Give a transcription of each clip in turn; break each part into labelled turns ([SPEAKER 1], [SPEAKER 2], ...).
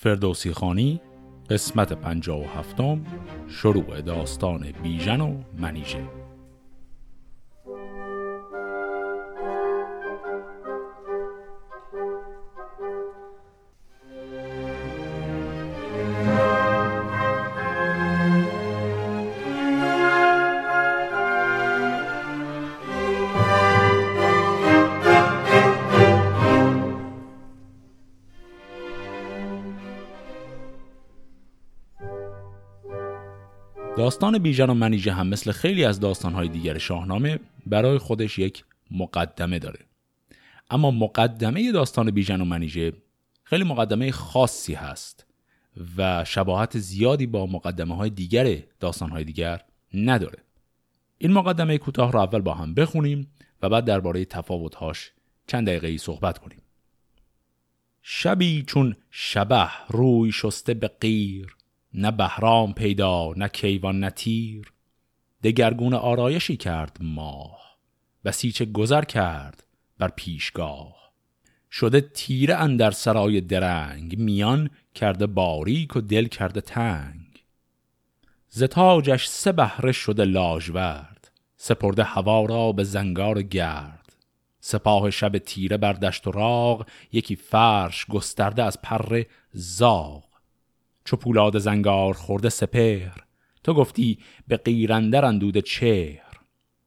[SPEAKER 1] فردوسی خانی قسمت پنجاه و هفتم شروع داستان بیژن و منیژه. داستان بیژن و منیژه هم مثل خیلی از داستانهای دیگر شاهنامه برای خودش یک مقدمه داره. اما مقدمه داستان بیژن و منیژه خیلی مقدمه خاصی هست و شباهت زیادی با مقدمه های دیگر داستان های دیگر نداره. این مقدمه کوتاه را اول با هم بخونیم و بعد درباره تفاوتهاش چند دقیقه ای صحبت کنیم. شبی چون شبه روی شسته به غیر نه بهرام پیدا نه کیوان نه تیر. دگرگون آرایشی کرد ماه بسیچه گذر کرد بر پیشگاه. شده تیره اندر سرای درنگ میان کرده باریک و دل کرده تنگ. زتاجش سه بهره شده لاجورد سپرده هوا را به زنگار گرد. سپاه شب تیره بر دشت و راغ یکی فرش گسترده از پر زاغ. چو پولاد زنگار خورده سپهر. تو گفتی به قیرندر اندوده چهر.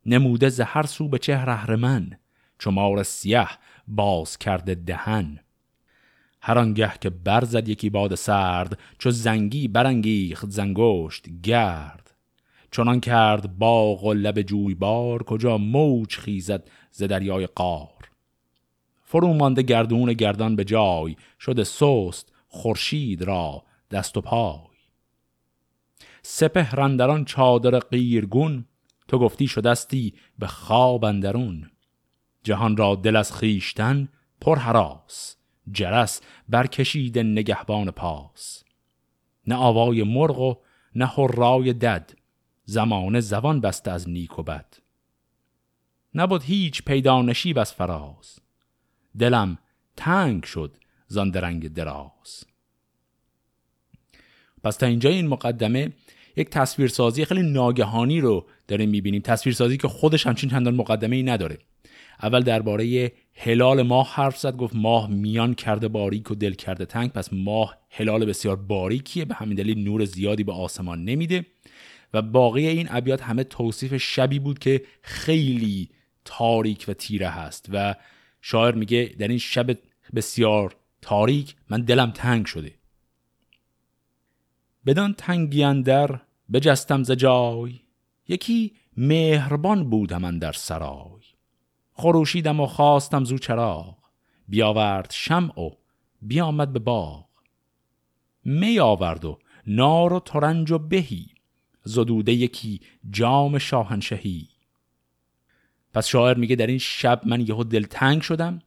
[SPEAKER 1] نموده ز سو به چهر اهرمن چو مار سیه باز کرده دهن. هر آنگه که برزد یکی باد سرد چو زنگی برانگیخت زنگشت گرد. چنان کرد باغ و لب جویبار کجا موج خیزد ز دریای قار. فرو مانده گردون گردان به جای شده سست خورشید را دست و پای. سپه رندران چادر قیرگون تو گفتی شدستی به خواب اندرون. جهان را دل از خیشتن پر حراس جرس برکشید نگهبان پاس. نه آوای مرغ و نه حرای دد زمان زبان بسته از نیک و بد. نبود هیچ پیدا نشیب از فراز. دلم تنگ شد زاندرنگ دراز. پس تا اینجا این مقدمه یک تصویرسازی خیلی ناگهانی رو داریم می‌بینیم. تصویرسازی که خودش همچین چندان مقدمه ای نداره. اول درباره هلال ماه حرف زد گفت ماه میان کرده باریک و دل کرده تنگ. پس ماه هلال بسیار باریکیه به همین دلیل نور زیادی به آسمان نمیده. و باقی این ابیات همه توصیف شبی بود که خیلی تاریک و تیره هست. و شاعر میگه در این شب بسیار تاریک من دلم تنگ شده. بدان تنگی اندر بجستم ز جای. یکی مهربان بودم در سرای. خروشیدم و خواستم زو چراغ. بیاورد شمع و بیامد به باغ. می آورد و نار و ترنج و بهی. زدوده یکی جام شاهنشهی. پس شاعر میگه در این شب من یهو دلتنگ شدم.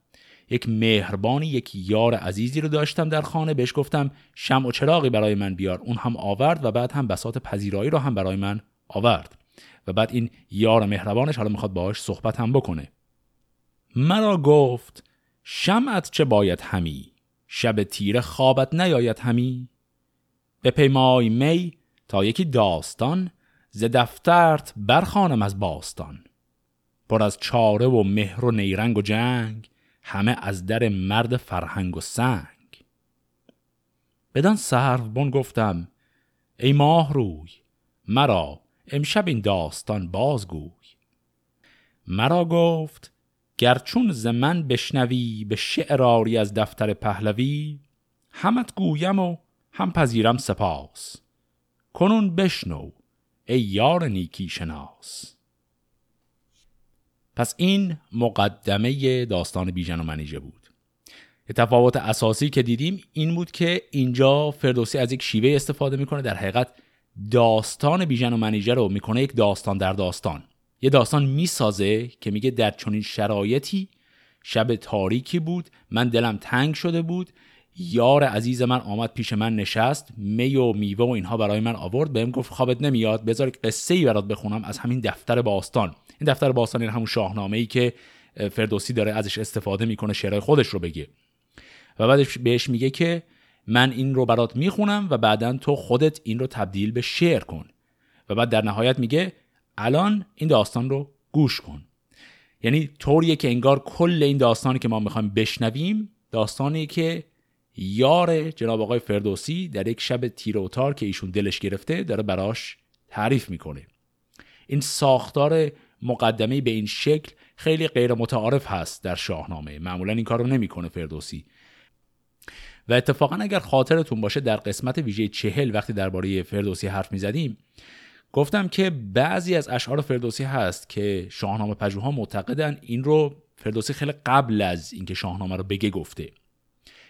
[SPEAKER 1] یک مهربانی یک یار عزیزی رو داشتم در خانه. بهش گفتم شم و چراغی برای من بیار. اون هم آورد و بعد هم بسات پذیرایی رو هم برای من آورد. و بعد این یار مهربانش حالا می‌خواد باهاش صحبت هم بکنه. مرا گفت شمعت چه باید همی؟ شب تیره خوابت نیاید همی؟ به پیمای می تا یکی داستان ز دفترت برخانم از باستان. پر از چاره و مهر و نیرنگ و جنگ همه از در مرد فرهنگ و سنگ. بدان بون گفتم ای ماه روی مرا امشب این داستان بازگوی. مرا گفت گرچون ز من بشنوی به شعراری از دفتر پهلوی همت گویم و هم پذیرم سپاس. کنون بشنو ای یار نیکی شناس. پس این مقدمه داستان بیژن و منیژه بود. تفاوت اساسی که دیدیم این بود که اینجا فردوسی از یک شیوه استفاده می‌کنه در حقیقت داستان بیژن و منیژه رو می‌کنه یک داستان در داستان. یه داستان می‌سازه که میگه در چنین شرایطی شب تاریکی بود من دلم تنگ شده بود یار عزیز من آمد پیش من نشست می و میوه و اینها برای من آورد بهم گفت خوابت نمیاد بذار قصه ای برات بخونم از همین دفتر باستان. این دفتر باستان این همون شاهنامه ای که فردوسی داره ازش استفاده می‌کنه شعرهای خودش رو بگه. و بعدش بهش میگه که من این رو برات می‌خونم و بعدا تو خودت این رو تبدیل به شعر کن. و بعد در نهایت میگه الان این داستان رو گوش کن. یعنی طوریه که انگار کل این داستانی که ما می‌خوایم بشنویم داستانی که یار جناب آقای فردوسی در یک شب تیروتار که ایشون دلش گرفته داره براش تعریف می‌کنه. این ساختار مقدمه به این شکل خیلی غیر متعارف هست در شاهنامه. معمولا این کار رو نمی‌کنه فردوسی. و اتفاقا اگر خاطرتون باشه در قسمت ویژه چهل وقتی درباره فردوسی حرف می‌زدیم گفتم که بعضی از اشعار فردوسی هست که شاهنامه پژوها معتقدن این رو فردوسی خیلی قبل از اینکه شاهنامه رو بگه گفته.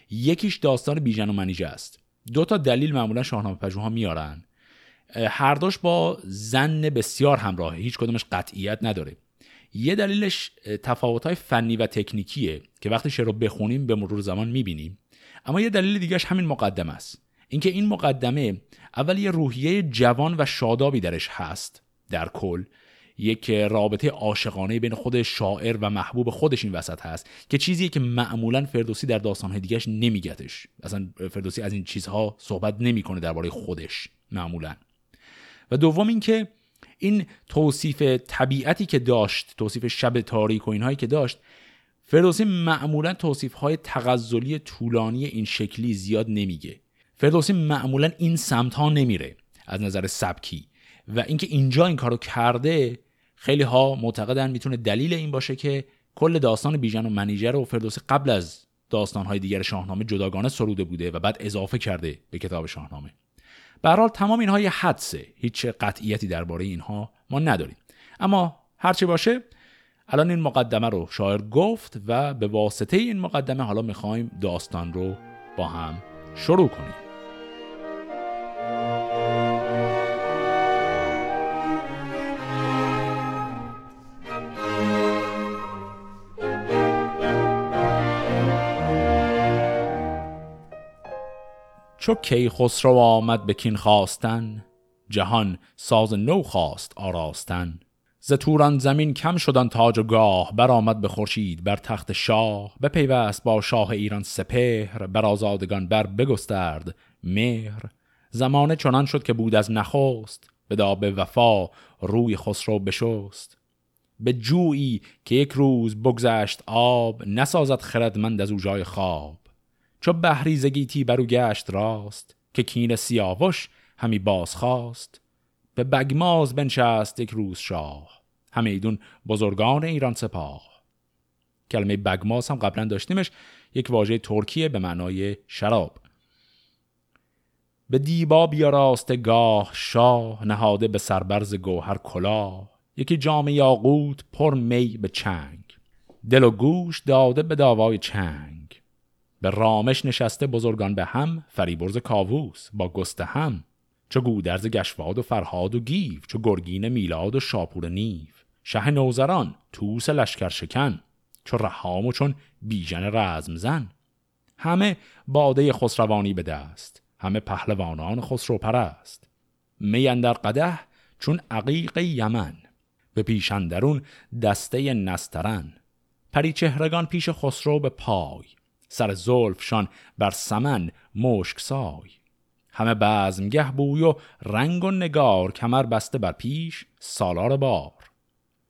[SPEAKER 1] یکیش داستان بیژن و منیژه است. دو تا دلیل معمولا شاهنامه پژوها میارن. هر دوش با زن بسیار همراهه. هیچ کدومش قطعیت نداره. یه دلیلش تفاوت‌های فنی و تکنیکیه که وقتی شعر رو بخونیم به مرور زمان می‌بینیم. اما یه دلیل دیگهش همین مقدمه است. اینکه این مقدمه اول یه روحیه جوان و شادابی درش هست در کل. یک رابطه عاشقانه بین خود شاعر و محبوب خودش این وسط هست که چیزی که معمولا فردوسی در داستانهای دیگهش نمیگتش. اصلا فردوسی از این چیزها صحبت نمی‌کنه درباره خودش معمولا. و دوم اینکه این توصیف طبیعتی که داشت توصیف شب تاریک و اینهایی که داشت فردوسی معمولا توصیف های تغزلی طولانی این شکلی زیاد نمیگه. فردوسی معمولا این سمت ها نمیره از نظر سبکی. و اینکه اینجا این کارو کرده خیلی ها معتقدن می‌تونه دلیل این باشه که کل داستان بیژن و منیجر و فردوسی قبل از داستان های دیگر شاهنامه جداگانه سروده بوده و بعد اضافه کرده به کتاب شاهنامه. به حال تمام اینها یه حدسه هیچ قطعیتی درباره اینها ما نداریم. اما هرچی باشه الان این مقدمه رو شاعر گفت و به واسطه این مقدمه حالا می‌خوایم داستان رو با هم شروع کنیم. چو کی خسرو آمد به کین خواستن جهان ساز نو خواست آراستن. ز توران زمین کم شدن تاج و گاه برآمد به خورشید بر تخت شاه. بپیوست با شاه ایران سپهر بر آزادگان بر بگسترد مهر. زمانه چنان شد که بود از نخست به داب وفا روی خسرو بشست. به جویی که یک روز بگذشت آب نسازد خردمند از او جای خواب. چو بهری گیتی برو گشت راست که کین سیاوش همی باز خواست به بگماز بنشست یک روز شاه همیدون بزرگان ایران سپاه. کلمه بگماز هم قبلا داشتیمش یک واژه ترکیه به معنای شراب. به دیبا بیاراست گاه شاه نهاده به سربرز گوهر کلاه. یکی جام یاقوت پر می به چنگ. دل و گوش داده به داوای چنگ. به رامش نشسته بزرگان به هم فریبرز کاووس با گست هم. چو گودرز گشواد و فرهاد و گیو چو گرگین میلاد و شاپور نیو. شه نوزران توس لشکر شکن. چو رهام و چون بیژن رزم زن. همه باده خسروانی به دست. همه پهلوانان خسرو پرست می در قده چون عقیق یمن. به پیشندرون دسته نسترن. پری چهرگان پیش خسرو به پای. سر زلفشان بر سمن مشک سای. همه بزمگه بوی و رنگ و نگار کمر بسته بر پیش سالار بار.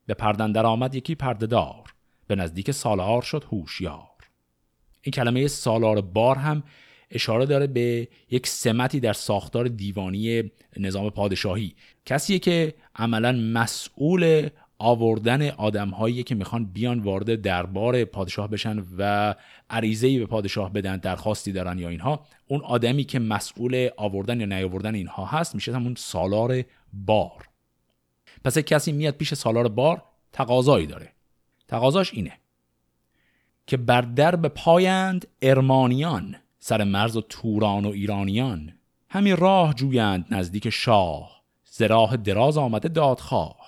[SPEAKER 1] به پردن در آمد یکی پردهدار به نزدیک سالار شد هوشیار. این کلمه سالار بار هم اشاره داره به یک سمتی در ساختار دیوانی نظام پادشاهی. کسیه که عملا مسئول آوردن آدمهایی که می‌خوان بیان وارد دربار پادشاه بشن و عریضه‌ای به پادشاه بدن درخواستی دارن یا اینها اون آدمی که مسئول آوردن یا نیاوردن اینها هست میشه همون سالار بار. پس کسی میاد پیش سالار بار تقاضایی داره. تقاضاش اینه که بر درب پایند ارمانیان سر مرز و توران و ایرانیان همین راه جویند نزدیک شاه زراح دراز آمده دادخواه.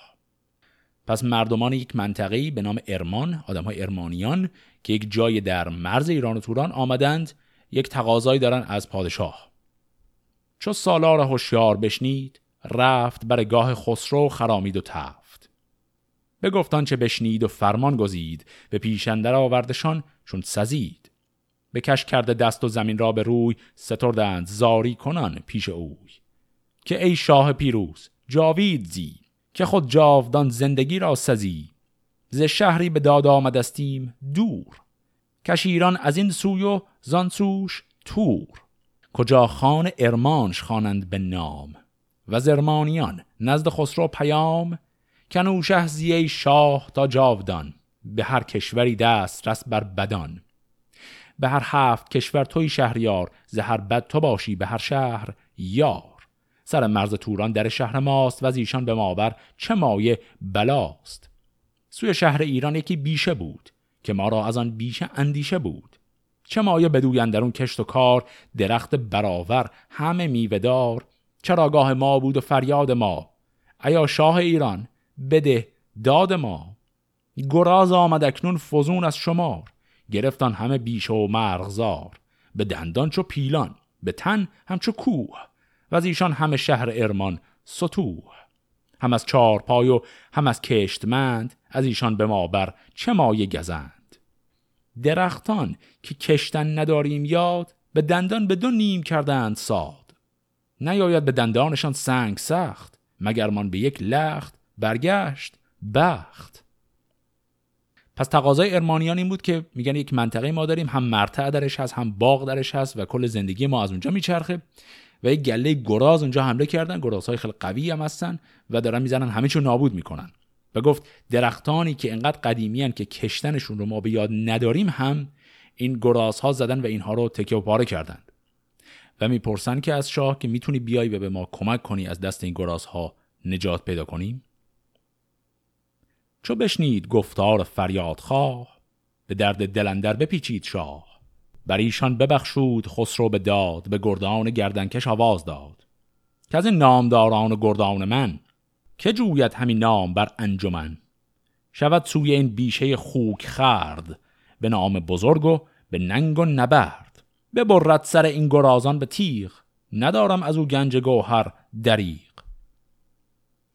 [SPEAKER 1] پس مردمان یک منطقه‌ای به نام ارمان آدم های ارمانیان که یک جای در مرز ایران و توران آمدند یک تقاضایی دارن از پادشاه. چو سالار هوشیار بشنید رفت بر گاه خسرو خرامید و تفت. گفتان چه بشنید و فرمان گزید به پیشندر آوردشان چون سزید. کش کرده دست و زمین را به روی ستردند زاری کنان پیش اوی. که ای شاه پیروز جاوید زی که خود جاودان زندگی را سزی. ز شهری به داد آمدستیم دور. کشیران از این سوی و زان سوش تور. کجا خان ارمانش خوانند به نام. و زرمانیان نزد خسرو پیام. کنوشه زیه شاه تا جاودان. به هر کشوری دست رس بر بدان. به هر هفت کشور توی شهریار. زهر بد تو باشی به هر شهر یار. سر مرز توران در شهر ماست و از ایشان به ماور چه مایه بلاست. سوی شهر ایران یکی بیشه بود که ما را از آن بیشه اندیشه بود. چه مایه بدوین در اون کشت و کار درخت براور همه میوهدار. چراگاه ما بود و فریاد ما. ایا شاه ایران بده داد ما. گراز آمد اکنون فزون از شمار. گرفتان همه بیشه و مرغزار. به دندان چو پیلان به تن همچو کوه. و از ایشان همه شهر ارمان سطوح. هم از چار پای و هم از کشتمند از ایشان به ما بر چه مایه گزند؟ درختان که کشتن نداریم یاد به دندان به دو نیم کردند ساد. نیاید به دندانشان سنگ سخت مگر من به یک لخت برگشت بخت. پس تقاضای ارمانیان این بود که میگن یک منطقه ما داریم هم مرتع درش هست هم باغ درش هست و کل زندگی ما از اونجا میچرخه. و یک گله گراز اونجا حمله کردن. گرازهای خیلی قوی هم هستن و دارن می‌زنن همه چون نابود می‌کنن. و گفت درختانی که انقدر قدیمی که کشتنشون رو ما به یاد نداریم هم این گرازها زدن و اینها رو تکه و پاره کردند. و می‌پرسن که از شاه که می‌تونی بیای و به ما کمک کنی از دست این گرازها نجات پیدا کنیم؟ چو بشنید گفتار فریادخواه به درد دلندر بپیچید شاه. بر ایشان ببخشود خسرو به داد به گردان گردنکش آواز داد. که از این نامداران و گردان من که جوید همین نام بر انجمن؟ شود سوی این بیشه خوک خرد به نام بزرگ و به ننگ و نبرد. ببرد سر این گرازان به تیغ ندارم از او گنج گوهر دریغ.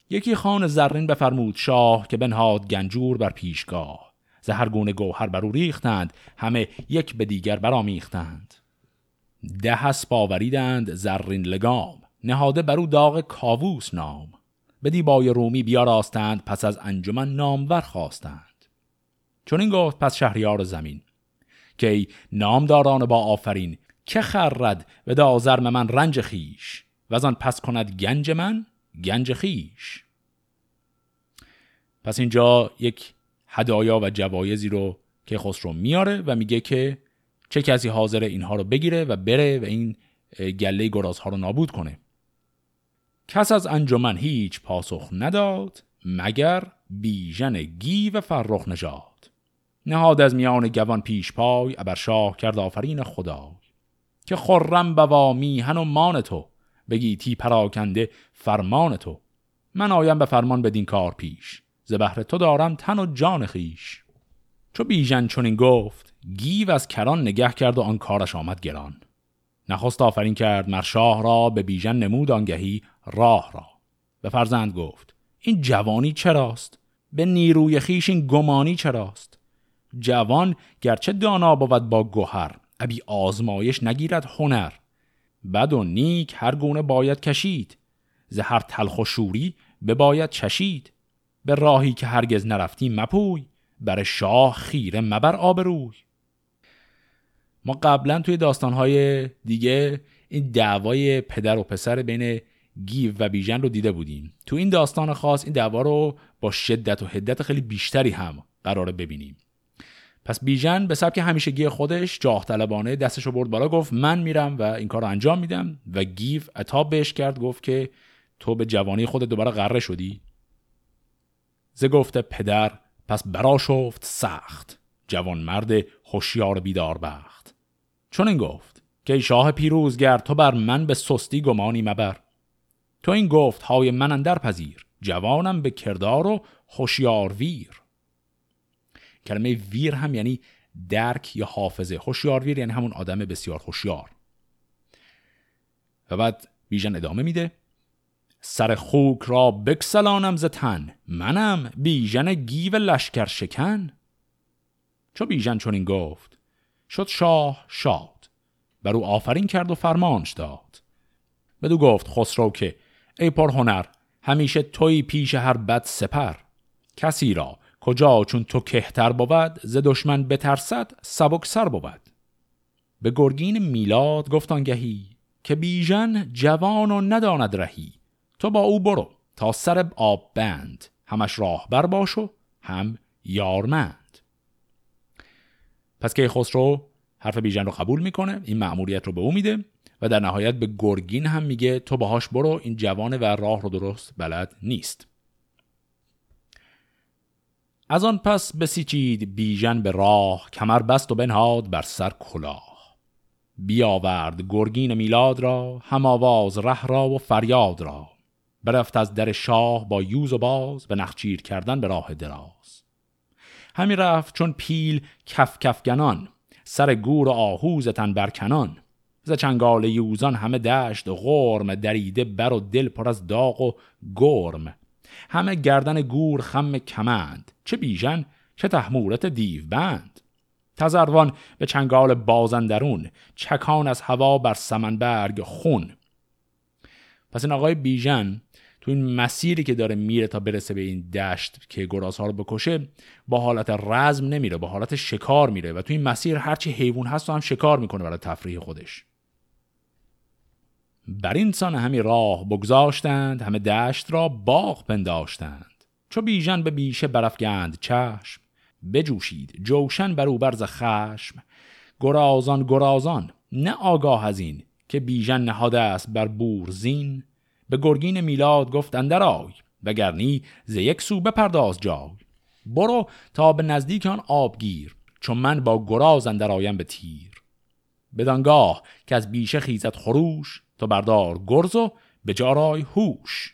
[SPEAKER 1] یکی خان زرین بفرمود شاه که بنهاد گنجور بر پیشگاه. زهر گونه گوهر بر او ریختند همه یک به دیگر برامیختند ده اسب آوریدند زرین لگام نهاده بر او داغ کاووس نام. به دیبای رومی بیاراستند پس از انجمن نامور خواستند. چون این گفت پس شهریار زمین که ای نامداران با آفرین که خرد و دازرم من رنج خیش و آن پس کند گنج من گنج خیش پس اینجا یک هدایا و جوایزی رو که خسرو میاره و میگه که چه کسی حاضر اینها رو بگیره و بره و این گله گرازها رو نابود کنه. کس از انجمن هیچ پاسخ نداد مگر بیژن گی و فرخ نژاد. نهاد از میان گوان پیش پای ابر شاه کرد آفرین خدای. که خرم بوا میهن و مان تو بگیتی پراکنده فرمان تو. من آیم به فرمان بدین کار پیش. ز بهر تو دارم تن و جان خیش چو بیژن چنین گفت گیو از کران نگه کرد و آن کارش آمد گران. نخست آفرین کرد مر شاه را به بیژن نمود آنگهی راه را. به فرزند گفت این جوانی چراست؟ به نیروی خیش این گمانی چراست؟ جوان گرچه دانا بود با گوهر ابی آزمایش نگیرد هنر. بد و نیک هر گونه باید کشید زهر تلخ و شوری باید چشید. به راهی که هرگز نرفتی مپوی بر شاه خیره مبر آبروی. ما قبلا توی داستانهای دیگه این دعوای پدر و پسر بین گیو و بیژن رو دیده بودیم. تو این داستان خاص این دعوا رو با شدت و حدت خیلی بیشتری هم قراره ببینیم. پس بیژن به سبک همیشگی خودش جاه طلبانه دستش رو برد بالا گفت من میرم و این کار رو انجام میدم. و گیو عطاب بهش کرد گفت که تو به جوانی خودت دوباره غره شدی. ز گفته پدر پس برا شفت سخت. جوان مرد هوشیار بیدار بخت. چون این گفت که ای شاه پیروزگر تو بر من به سستی گمانی مبر. تو این گفت های من اندر پذیر جوانم به کردار و هوشیار ویر. کلمه ویر هم یعنی درک یا حافظه هوشیار ویر یعنی همون آدم بسیار هوشیار. و بعد بیژن ادامه میده. سر خوک را بکسلانم ز تن منم بیژن گیو لشکر شکن؟ چو بیژن چون این گفت شد شاه شاد بر او آفرین کرد و فرمانش داد. بدو گفت خسرو که ای هنر همیشه توی پیش هر بد سپر. کسی را کجا چون تو کهتر بود ز دشمن بترسد سبک سر بود. به گرگین میلاد گفت آنگهی که بیژن جوان و نداند رهی. تو با او برو تا سر آب بند. همش راهبر باش و هم یارمند. پس که خسرو حرف بیژن رو قبول می‌کنه این مأموریت رو به او میده و در نهایت به گرگین هم میگه تو باهاش برو این جوانه و راه رو درست بلد نیست. از آن پس بسیچید بیژن به راه کمر بست و بنهاد بر سر کلاه. بیاورد گرگین میلاد را هم آواز ره را و فریاد را. برفت از در شاه با یوز و باز به نخچیر کردن به راه دراز. همی رفت چون پیل کف کفگنان سر گور و آهوزتن برکنان. ز چنگال یوزان همه دشت و غرم دریده بر و دل پر از داغ و گرم. همه گردن گور خم کمند. چه بیژن چه تحمورت دیو بند تزروان به چنگال بازندرون چکان از هوا بر سمنبرگ خون. پس این آقای بیژن تو این مسیری که داره میره تا برسه به این دشت که گرازها رو بکشه با حالت رزم نمیره با حالت شکار میره و تو این مسیر هرچی حیوان هست و هم شکار می‌کنه برای تفریح خودش. بر این سان همی راه بگذاشتند همه دشت را باغ پنداشتند. چو بیژن به بیشه برافگند چشم بجوشید جوشن بر او برز خشم. گرازان گرازان نه آگاه از این که بیژن نهاده است بر بور زین به گرگین میلاد گفت اندر آی وگرنی ز یک سو بپرداز جای. برو تا به نزدیک آن آبگیر چون من با گراز اندر آیم به تیر. بدانگاه که از بیشه خیزت خروش تو بردار گرز و به جارای هوش.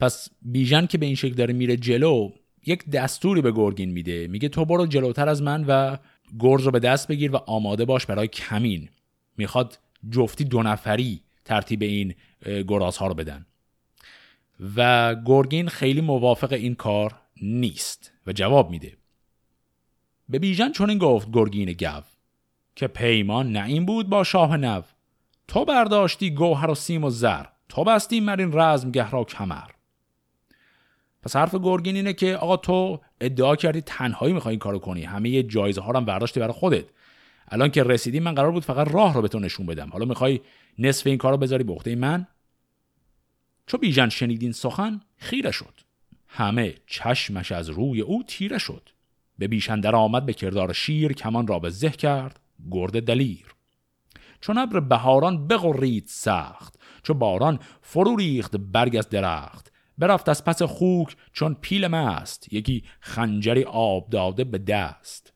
[SPEAKER 1] پس بیژن که به این شکل داره میره جلو یک دستوری به گرگین میده میگه تو برو جلوتر از من و گرز رو به دست بگیر و آماده باش برای کمین. می‌خواد جفتی دو نفری ترتیب این گرازها رو بدن. و گرگین خیلی موافق این کار نیست و جواب میده. به بیژن چون این گفت گرگین گو که پیمان نه این بود با شاه نو. تو برداشتی گوهر و سیم و زر تو بستی مرین رزم گهرا کمر. پس حرف گرگین اینه که آقا تو ادعا کردی تنهایی می‌خوای این کارو کنی. همه یه جایزه ها رو برداشتی برای خودت. الان که رسیدی من قرار بود فقط راه رو به تو نشون بدم. حالا می‌خوای نصف این کارو بذاری به عهده من؟ چو بیژن شنیدین سخن خیره شد. همه چشمش از روی او تیره شد. به بیشن در آمد به کردار شیر کمان را به زه کرد گرد دلیر. چون ابر بهاران بغرید سخت چو باران فرو ریخت برگ از درخت. برفت از پس خوک چون پیل مست یکی خنجری آب داده به دست.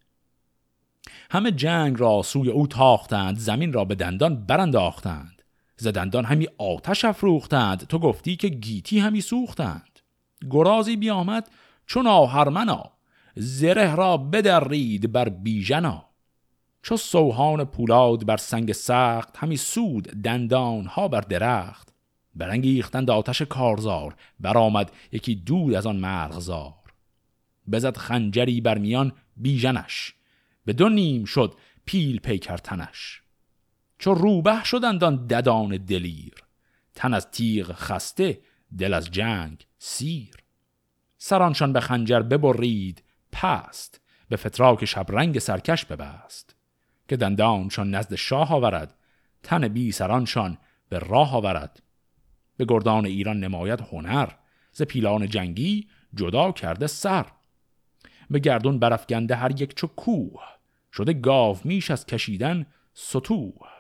[SPEAKER 1] همه جنگ را سوی او تاختند زمین را به دندان برانداختند. ز دندان همی آتش افروختند. تو گفتی که گیتی همی سوختند. گرازی بیامد چون آهرمنا. زره را بدرید بر بیژنا. چو سوهان پولاد بر سنگ سخت همی سود دندان ها بر درخت. برانگیختند آتش کارزار برآمد یکی دود از آن مرغزار. بزد خنجری بر میان بیژنش. به دو نیم شد پیل پیکر تنش. چو روبه شدند آن ددان دلیر. تن از تیغ خسته دل از جنگ سیر. سرانشان به خنجر ببرید پست به فتراک شبرنگ سرکش ببست. که دندانشان نزد شاه آورد تن بی سرانشان به راه آورد. به گردان ایران نماید هنر ز پیلان جنگی جدا کرده سر. به گردون برافگنده هر یک چو کوه شده گاو میش از کشیدن ستوه.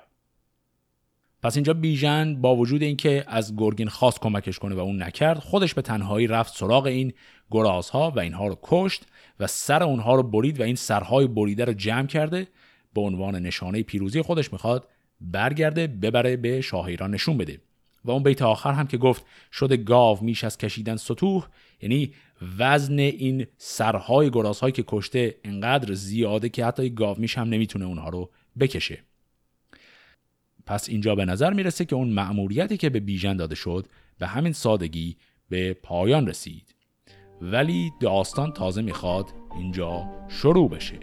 [SPEAKER 1] پس اینجا بیژن با وجود اینکه از گرگین خاص کمکش کنه و اون نکرد خودش به تنهایی رفت سراغ این گرازها و اینها رو کشت و سر اونها رو برید و این سرهای بریده رو جمع کرده. به عنوان نشانه پیروزی خودش می‌خواد برگرده ببره به شاه ایران نشون بده. و اون بیت آخر هم که گفت شده گاو میش از کشیدن سطوح یعنی وزن این سرهای گرازهایی که کشته انقدر زیاده که حتی گاو میش هم نمی‌تونه اونها رو بکشه. پس اینجا به نظر می‌رسه که اون مأموریتی که به بیژن داده شد به همین سادگی به پایان رسید. ولی داستان تازه می‌خواد اینجا شروع بشه.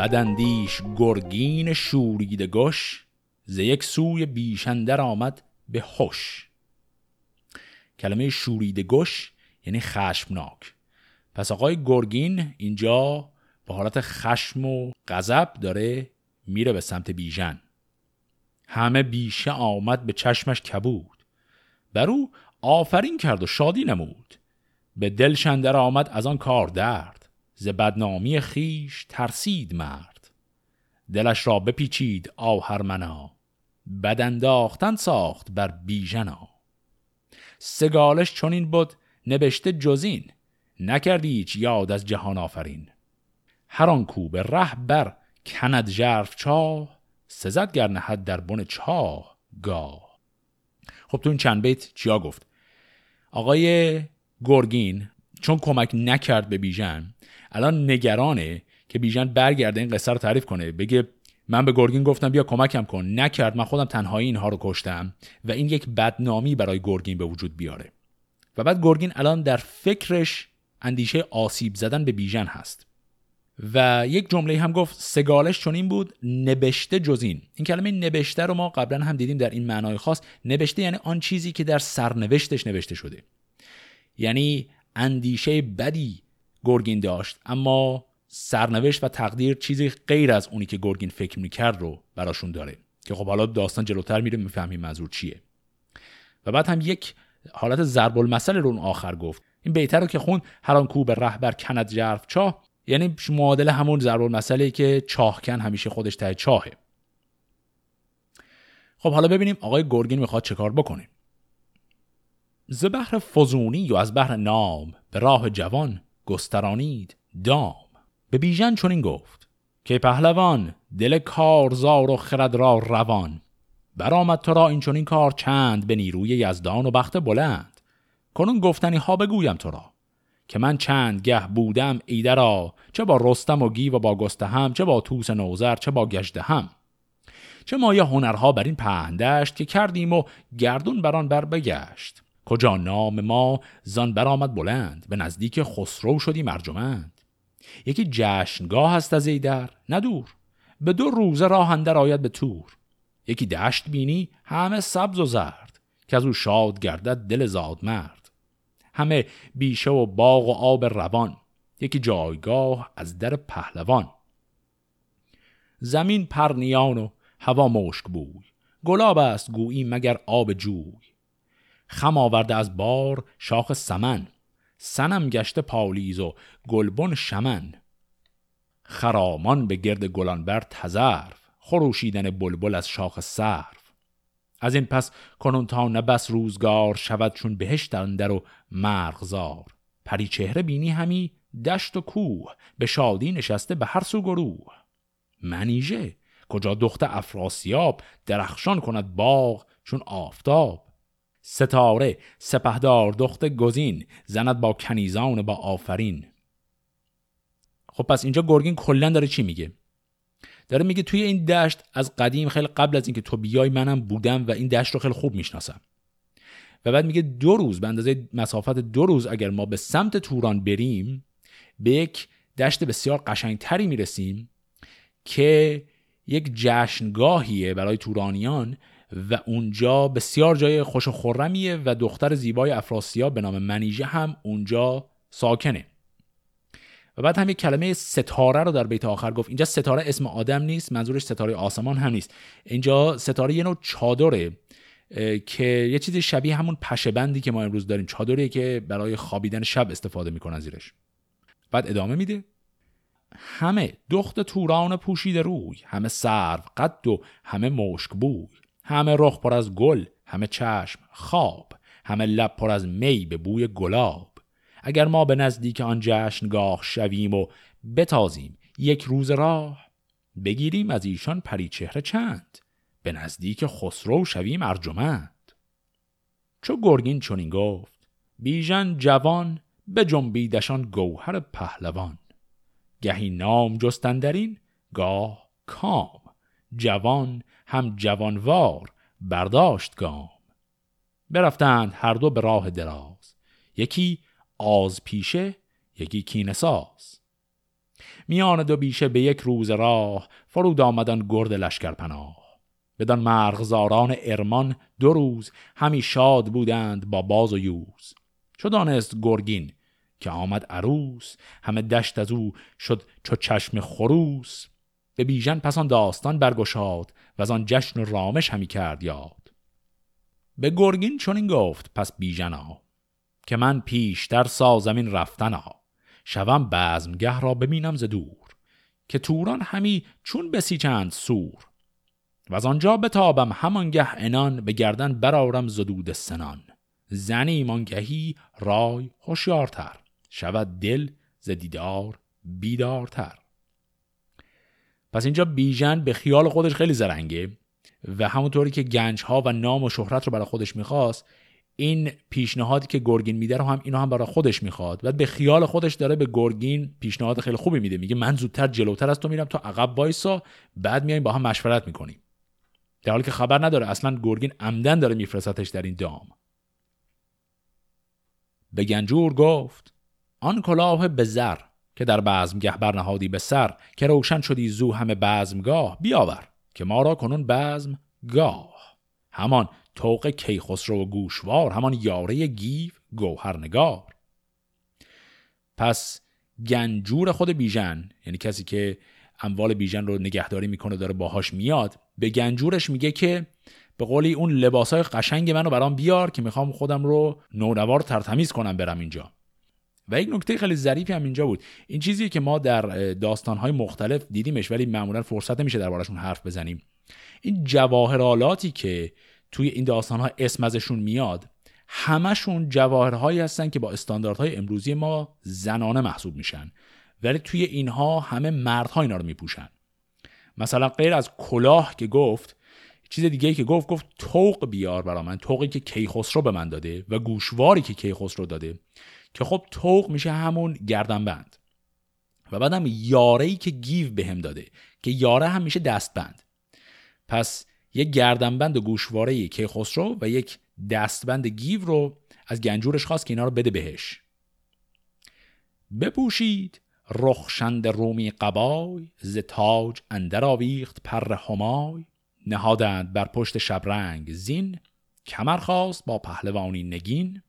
[SPEAKER 1] بدندیش گرگین شوریده گش ز یک سوی بیشندر آمد به هوش کلمه شوریده گش یعنی خشمناک. پس آقای گرگین اینجا به حالت خشم و غضب داره میره به سمت بیژن. همه بیشه آمد به چشمش کبود. بر او آفرین کرد و شادی نمود. به دل شندر آمد از آن کار درد. ز بدنامی خیش ترسید مرد. دلش را بپیچید آهرمنا بد انداختن ساخت بر بیژنا. سگالش چنین بود نبشته جزین نکردی هیچ یاد از جهان آفرین. هر آن کو به ره بر کند ژرف چاه سزد گر نهد در بن چاه گاه. خب تو این چند بیت چیا گفت؟ آقای گرگین چون کمک نکرد به بیژن الان نگرانه که بیژن برگرده این قصه رو تعریف کنه. بگه من به گرگین گفتم بیا کمکم کن. نکرد. من خودم تنهایی اینها رو کشتم و این یک بدنامی برای گرگین به وجود بیاره. و بعد گرگین الان در فکرش اندیشه آسیب زدن به بیژن هست. و یک جمله هم گفت سگالش چون این بود نبشته جزین این کلمه نبشته رو ما قبلا هم دیدیم در این معنای خاص. نبشته یعنی آن چیزی که در سرنوشتش نوشته شده. یعنی اندیشه بدی گرگین داشت. اما سرنوشت و تقدیر چیزی غیر از اونی که گرگین فکر می‌کرد رو براشون داره که خب حالا داستان جلوتر میره می‌فهمیم منظور چیه. و بعد هم یک حالت ضرب المثل رو اون آخر گفت. این بهتر رو که خون هر آن کو به رهبر کند جرف چاه یعنی معادل همون ضرب المثلی که چاهکن همیشه خودش ته چاهه. خب حالا ببینیم آقای گرگین می‌خواد چه کار بکنه. ز بحر فزونی و از بحر نام به راه جوان گسترانید. دام. به بیژن چنین گفت. که پهلوان دل کارزار و خرد را روان. برآمد تو را این چنین کار چند به نیروی یزدان و بخت بلند. کنون گفتنی ها بگویم تو را. که من چند گه بودم ایده را چه با رستم و گی و با گسته هم چه با توس نوزر چه با گشته هم چه مایه هنرها بر این پهندشت که کردیم و گردون بران بر بگشت. کجا نام ما زان برآمد بلند به نزدیک خسرو شدیم ارجمند. یکی جشنگاه هست از ایدر ندور به دو روزه راه اندر آید به تور. یکی دشت بینی همه سبز و زرد. که از او شاد گردد دل زاد مرد. همه بیشه و باغ و آب روان. یکی جایگاه از در پهلوان. زمین پرنیان و هوا مشک بوی. گلاب است گویی مگر آب جوی. خم آورده از بار شاخ سمن. سنم گشته پالیز و گلبن شمن. خرامان به گرد گلان بر تزرف خروشیدن بلبل از شاخ سرف. از این پس کنون تا نبس روزگار شود چون بهشت اندر و مرغزار. پری چهره بینی همی دشت و کوه به شادی نشسته به هر سو گروه. منیژه کجا دخت افراسیاب درخشان کند باغ چون آفتاب. ستاره سپهدار دخت گزین زند با کنیزان با آفرین. خب پس اینجا گرگین کلا داره چی میگه؟ داره میگه توی این دشت از قدیم خیلی قبل از اینکه تو بیای منم بودم و این دشت رو خیلی خوب می‌شناسم. و بعد میگه دو روز به اندازه مسافت دو روز اگر ما به سمت توران بریم به یک دشت بسیار قشنگتری می‌رسیم که یک جشنگاهیه برای تورانیان و اونجا بسیار جای خوش و خورمیه و دختر زیبای افراسیاب به نام منیژه هم اونجا ساکنه. و بعد هم یک کلمه ستاره رو در بیت آخر گفت. اینجا ستاره اسم آدم نیست منظورش ستاره آسمان هم نیست. اینجا ستاره یه نوع چادره که یه چیزی شبیه همون پشبندی که ما امروز داریم. چادری که برای خوابیدن شب استفاده می‌کنن زیرش. بعد ادامه میده. همه دخت توران پوشیده روی همه سرو قد و همه مشک بوی. همه رخ پر از گل همه چشم خواب همه لب پر از می به بوی گلاب. اگر ما به نزدیک آن جشنگاه شویم و بتازیم یک روز راه بگیریم از ایشان پری چهره چند. به نزدیک خسرو شویم ارجمند. چو گرگین چنین گفت بیژن جوان به جنبیدشان گوهر پهلوان. گهی نام جستندرین گاه کام. جوان هم جوانوار برداشت گام. برفتند هر دو به راه دراز. یکی آز پیشه یکی کینساز میان دو بیشه به یک روز راه فرود آمدن گرد لشکر پناه. بدان مرغزاران ارمان دو روز همی شاد بودند با باز و یوز. چو دانست گرگین که آمد عروس همه دشت از او شد چو چشم خروس. به بیژن پسان داستان برگشاد و از آن جشن و رامش همی کرد یاد. به گرگین این گفت پس بیژنا که من پیشتر سازمین رفتنا شوم بزمگه را ببینم ز دور که توران همی چون بسیچند سور. و از آنجا بتابم همانگه انان به گردن برارم زدود سنان. زنی مانگهی رای هوشیارتر شود دل ز دیدار بیدارتر. پس اینجا بیژن به خیال خودش خیلی زرنگه و همونطوری که گنج ها و نام و شهرت رو برای خودش می‌خواست این پیشنهادی که گرگین میده رو هم اینو هم برای خودش می‌خواد. و به خیال خودش داره به گرگین پیشنهاد خیلی خوبی میده. میگه من زودتر جلوتر از تو میرم تو عقب وایسا بعد میایم با هم مشورت می‌کنیم در حالی که خبر نداره اصلا گرگین عمدن داره میفرستش در این دام. به گنجور گفت آن کلاه به زر. که در بزمگه برنهادی به سر که روشن شدی زو همه بزمگاه بیاور که ما را کنون بزم گاه همان توق کیخسرو و گوشوار همان یاره گیو گوهرنگار. پس گنجور خود بیژن یعنی کسی که اموال بیژن رو نگهداری می‌کنه داره باهاش میاد به گنجورش میگه که به قولی اون لباسای قشنگ منو برام بیار که می‌خوام خودم رو نونوار ترتمیز کنم برم اینجا. و یک نکته خیلی ظریفی هم اینجا بود. این چیزی که ما در داستانهای مختلف دیدیمش ولی معمولا فرصت نمیشه دربارشون حرف بزنیم. این جواهرالاتی که توی این داستانها اسم ازشون میاد همشون جواهرهایی هستن که با استانداردهای امروزی ما زنانه محسوب میشن. ولی توی اینها همه مردها اینا رو میپوشن. مثلا غیر از کلاه که گفت چیز دیگه که گفت گفت توق بیار برا من توقی که کیخسرو به من داده و گوشواری که کیخسرو داده که خب توق میشه همون گردنبند. و بعدم یاره ای که گیو بهم داده که یاره هم میشه دستبند. پس یک گردنبند و گوشواره کیخسرو و یک دستبند گیو رو از گنجورش خواست که اینا رو بده بهش. بپوشید رخشند رومی قبای ز تاج اندر آویخت پر همای. نهادند بر پشت شبرنگ زین کمر خواست با پهلوانی نگین.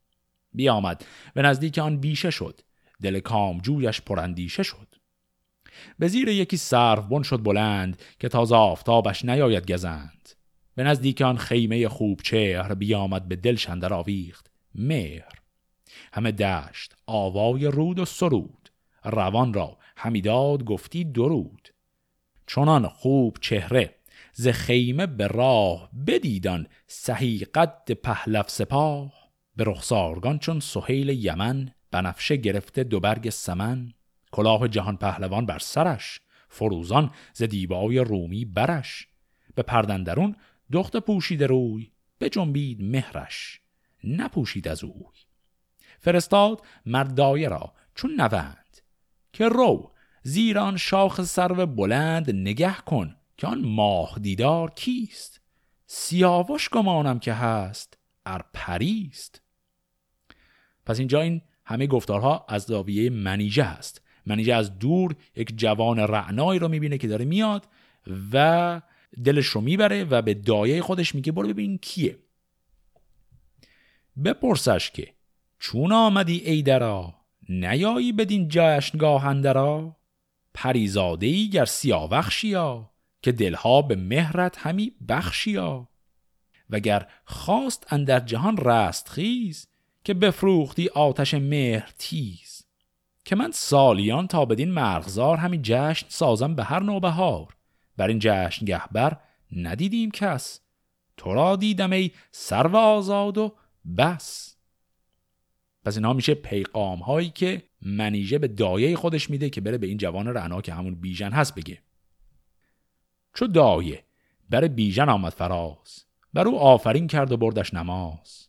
[SPEAKER 1] بیامد. به نزدیک آن بیشه شد. دل کام جویش پراندیشه شد. به زیر یکی سرف بن شد بلند که تازه آفتابش نیاید گزند. به نزدیک آن خیمه خوب چهر بیامد به دل شندر آویخت. مهر. همه دشت آوای رود و سرود. روان را همیداد گفتی درود. چنان خوب چهره ز خیمه به راه بدیدان سهی قد پهلف سپاه. به رخسارگان چون سهیل یمن بنفشه گرفته دو برگ سمن. کلاه جهان پهلوان بر سرش فروزان ز دیبای رومی برش. به پردندرون دخت پوشیده روی به جنبید مهرش نپوشید از اوی. فرستاد مردایه را چون نوند که رو زیران شاخ سرو بلند نگه کن. که آن ماه دیدار کیست؟ سیاوش گمانم که هست ار پریست. پس اینجا این همه گفتارها از زاویه منیجه هست. منیجه از دور یک جوان رعنایی رو می‌بینه که داره میاد و دلش رو می‌بره و به دایه خودش میگه برو ببین کیه. بپرسش که چون آمدی ای درا؟ نیایی بدین جشنگاه اندرا؟ پریزاده ای گر سیاوخشیا که دلها به مهرت همی بخشیا. وگر خواست اندر جهان رست خیز که بفروختی آتش مهر تیز. که من سالیان تا بدین مرغزار همین جشن سازم به هر نوبهار. بر این جشن گهبر ندیدیم کس. تو را دیدم ای سرو آزاد و بس. پس اینها میشه پیغام هایی که منیژه به دایه خودش میده که بره به این جوان رعنا که همون بیژن هست بگه. چو دایه. بر بیژن آمد فراز. بر او آفرین کرد و بردش نماز.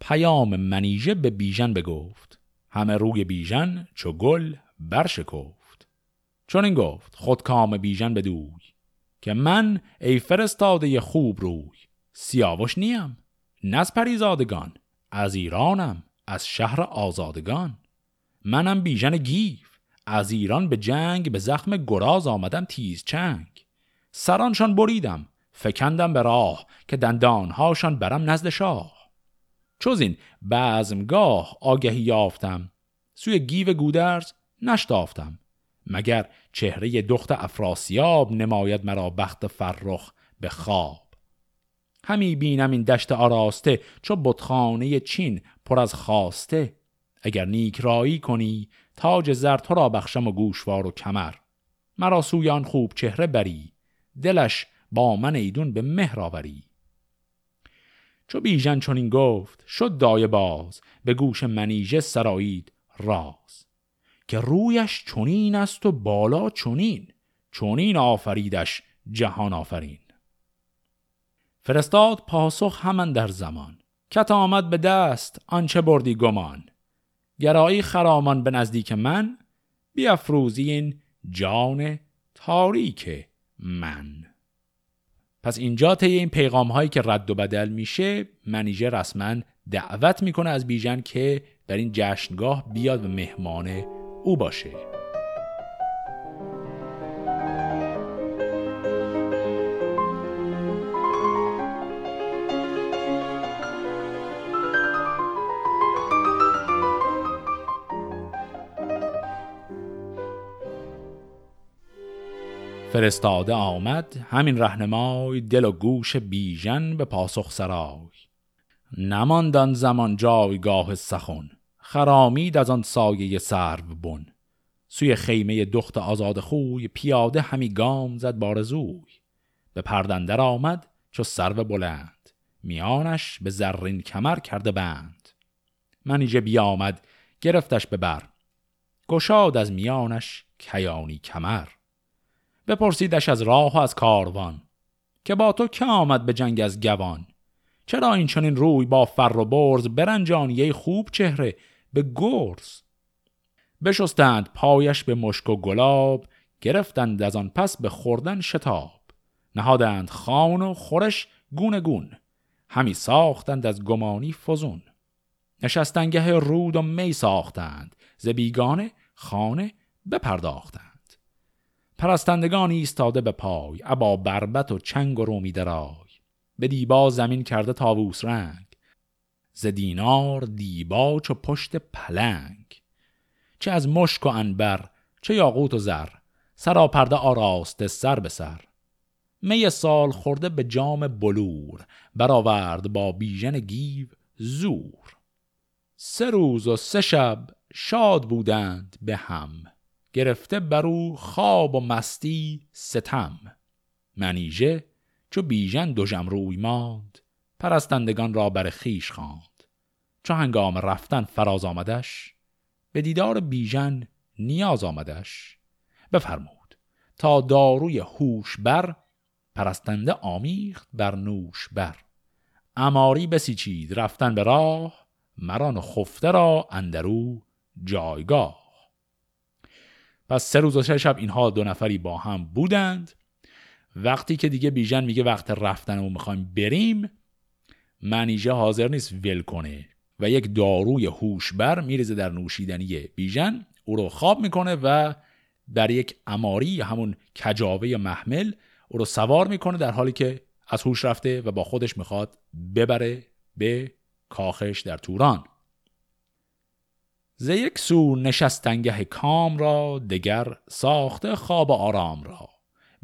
[SPEAKER 1] پیام منیژه به بیژن بگفت. همه روی بیژن چو گل برشکفت. چون این گفت خود کام بیژن بدوی که من ای فرستاده خوب روی. سیاوش نیم نز پریزادگان از ایرانم از شهر آزادگان. منم بیژن گیو از ایران به جنگ به زخم گراز آمدم تیز چنگ. سرانشان بریدم فکندم به راه که دندانهاشان برم نزد شاه. چوز این بزمگاه آگهی یافتم سوی گیو گودرز نشتافتم مگر چهره دخت افراسیاب نماید مرا بخت فرخ به خواب. همی بینم این دشت آراسته چو بتخانه چین پر از خواسته. اگر نیک رایی کنی تاج زر تو را بخشم و گوشوار و کمر. مرا سویان خوب چهره بری دلش با من ایدون به مهر آوری. چو بیژن چنین گفت شد دای باز به گوش منیژه سرایید راز. که رویش چنین است و بالا چنین چنین آفریدش جهان آفرین. فرستاد پاسخ همان در زمان کت آمد به دست آنچه بردی گمان. گرایی خرامان به نزدیک من بیافروزی این جان تاریک من. پس اینجا طی این پیغام هایی که رد و بدل میشه منیژه رسما دعوت می‌کنه از بیژن که در این جشنگاه بیاد و مهمان او باشه. فرستاده آمد. همین رهنمای دل و گوش بیژن به پاسخ سرای. نماندان زمان جایگاه سخن. خرامید از آن سایه سرو بن. سوی خیمه دخت آزاد خوی پیاده همی گام زد بارزوی به پردندر آمد چو سرو بلند. میانش به زرین کمر کرده بند. منیژه بیامد گرفتش به بر. گشاد از میانش کیانی کمر. بپرسیدش از راه و از کاروان که با تو که آمد به جنگ از گوان؟ چرا این چنین روی با فر و برز برنجانی خوب چهره به گرز؟ بشستند پایش به مشک و گلاب گرفتند از آن پس به خوردن شتاب. نهادند خان و خورش گونه گون همی ساختند از گمانی فزون. نشستنگه رود و می ساختند ز بیگانه خانه بپرداختند. پرستندگان ایستاده به پای ابا بربت و چنگ و رومی درای. به دیبا زمین کرده تاووس رنگ. ز دینار دیبا چو پشت پلنگ. چه از مشک و انبر چه یاقوت و زر. سراپرده آراسته سر به سر. می سال خورده به جام بلور برآورد با بیژن گیو زور. سه روز و سه شب شاد بودند به هم. گرفته بر او خواب و مستی ستم. منیژه چو بیژن دو روی ماند پرستندگان را بر خیش خواند. چو هنگام رفتن فراز آمدش به دیدار بیژن نیاز آمدش. بفرمود تا داروی هوش بر پرستنده آمیخت بر نوش بر. اماری بسیچید رفتن به راه مران خفته را اندرو جایگاه. پس سه روز و سه شب اینها دو نفری با هم بودند. وقتی که دیگه بیژن میگه وقت رفتن و می‌خوایم بریم منیژه حاضر نیست ول کنه و یک داروی هوشبر میریزه در نوشیدنی بیژن. او رو خواب می‌کنه و در یک اماری همون کجاوه محمل او رو سوار می‌کنه در حالی که از هوش رفته و با خودش می‌خواد ببره به کاخش در توران. ز یک سو نشستنگه کام را دگر ساخته خواب آرام را.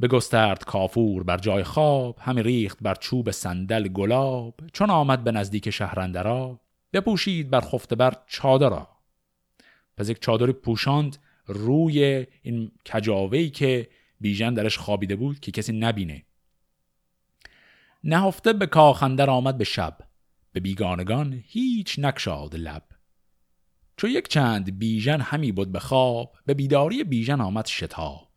[SPEAKER 1] بگسترد کافور بر جای خواب همی ریخت بر چوب صندل گلاب. چون آمد به نزدیک شهرندرا بپوشید بر خفته بر چادرا. پس یک چادری پوشاند روی این کجاوهی که بیژن درش خوابیده بود که کسی نبینه. نهفته به کاخندر آمد به شب. به بیگانگان هیچ نکشاد لب. چو یک چند بیژن همی بود به خواب به بیداری بیژن آمد شتاب.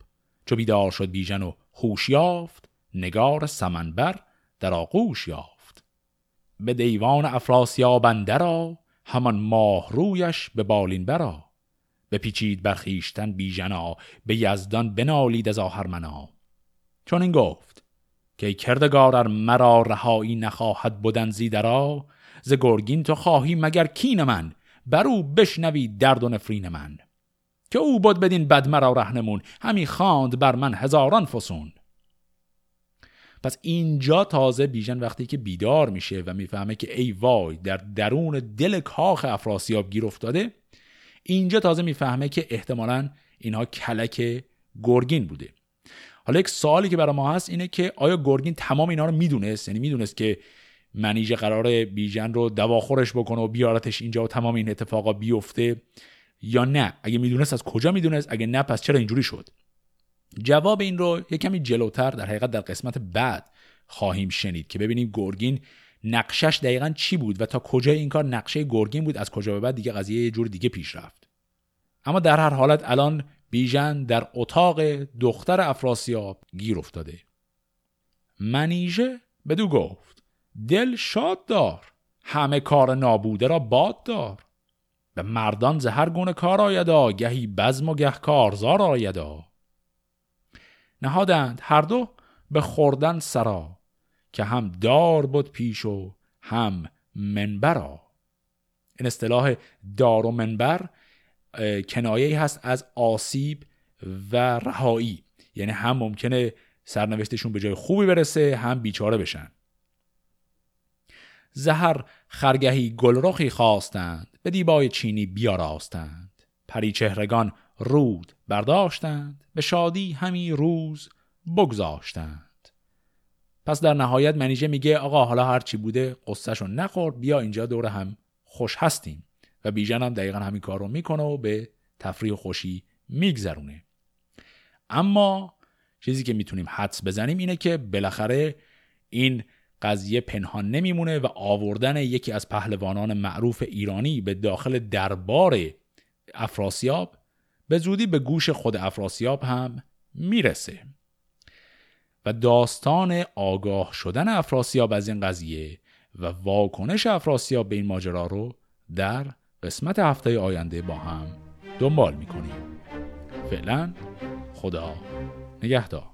[SPEAKER 1] چو بیدار شد بیژن و هوش یافت نگار سمنبر در آغوش یافت. به دیوان افراسیاب اندرا همان ماه رویش به بالین برا بپیچید بر خویشتن بیژنا به یزدان بنالید از آهرمنا چون این گفت که کردگار مرا رهایی نخواهد بودن زیدرا ز گرگین تو خواهی مگر کین من؟ بر او بشنوی درد و نفرین من. که او بود بدین بد مرا رهنمون همی خواند بر من هزاران فسون. پس اینجا تازه بیژن وقتی که بیدار میشه و می‌فهمه که ای وای در درون دل کاخ افراسیاب گیر افتاده اینجا تازه می‌فهمه که احتمالا اینها کلک گرگین بوده. حالا یک سوالی که برای ما هست اینه که آیا گرگین تمام اینا رو می‌دونست؟ یعنی می‌دونست که منیژه قرار بیژن رو دواخورش بکنه و بیارتش اینجا و تمام این اتفاقا بیفته یا نه؟ اگه می‌دونست از کجا می‌دونست؟ اگه نه پس چرا اینجوری شد؟ جواب این رو یه کمی جلوتر در حقیقت در قسمت بعد خواهیم شنید که ببینیم گرگین نقشش دقیقا چی بود و تا کجا این کار نقشه گرگین بود از کجا به بعد دیگه قضیه یه جور دیگه پیش رفت. اما در هر حالت الان بیژن در اتاق دختر افراسیاب گیر افتاده. منیژه بدو گفت. دل شاد دار. همه کار نابوده را باد دار. به مردان زهر گونه کار آیدا گهی بزم و گه کارزار آیدا. نهادند هر دو به خوردن سرا که هم دار بود پیش و هم منبرا این اصطلاح دار و منبر کنایه هست از آسیب و رهایی. یعنی هم ممکنه سرنوشتشون به جای خوبی برسه هم بیچاره بشن. زهر خرگهی گلرخی خواستند به دیبای چینی بیاراستند. پری چهرگان رود برداشتند به شادی همی روز بگذاشتند. پس در نهایت منیژه میگه آقا حالا هرچی بوده قصهشو نخورد بیا اینجا دور هم خوش هستیم. و بیژن هم دقیقا همین کار رو می‌کنه و به تفریح خوشی میگذرونه. اما چیزی که می‌تونیم حدس بزنیم اینه که بالاخره این قضیه پنهان نمیمونه و آوردن یکی از پهلوانان معروف ایرانی به داخل دربار افراسیاب به زودی به گوش خود افراسیاب هم می‌رسه. و داستان آگاه شدن افراسیاب از این قضیه و واکنش افراسیاب به این ماجرا رو در قسمت هفته آینده با هم دنبال می‌کنیم. فعلا خدا نگهدار.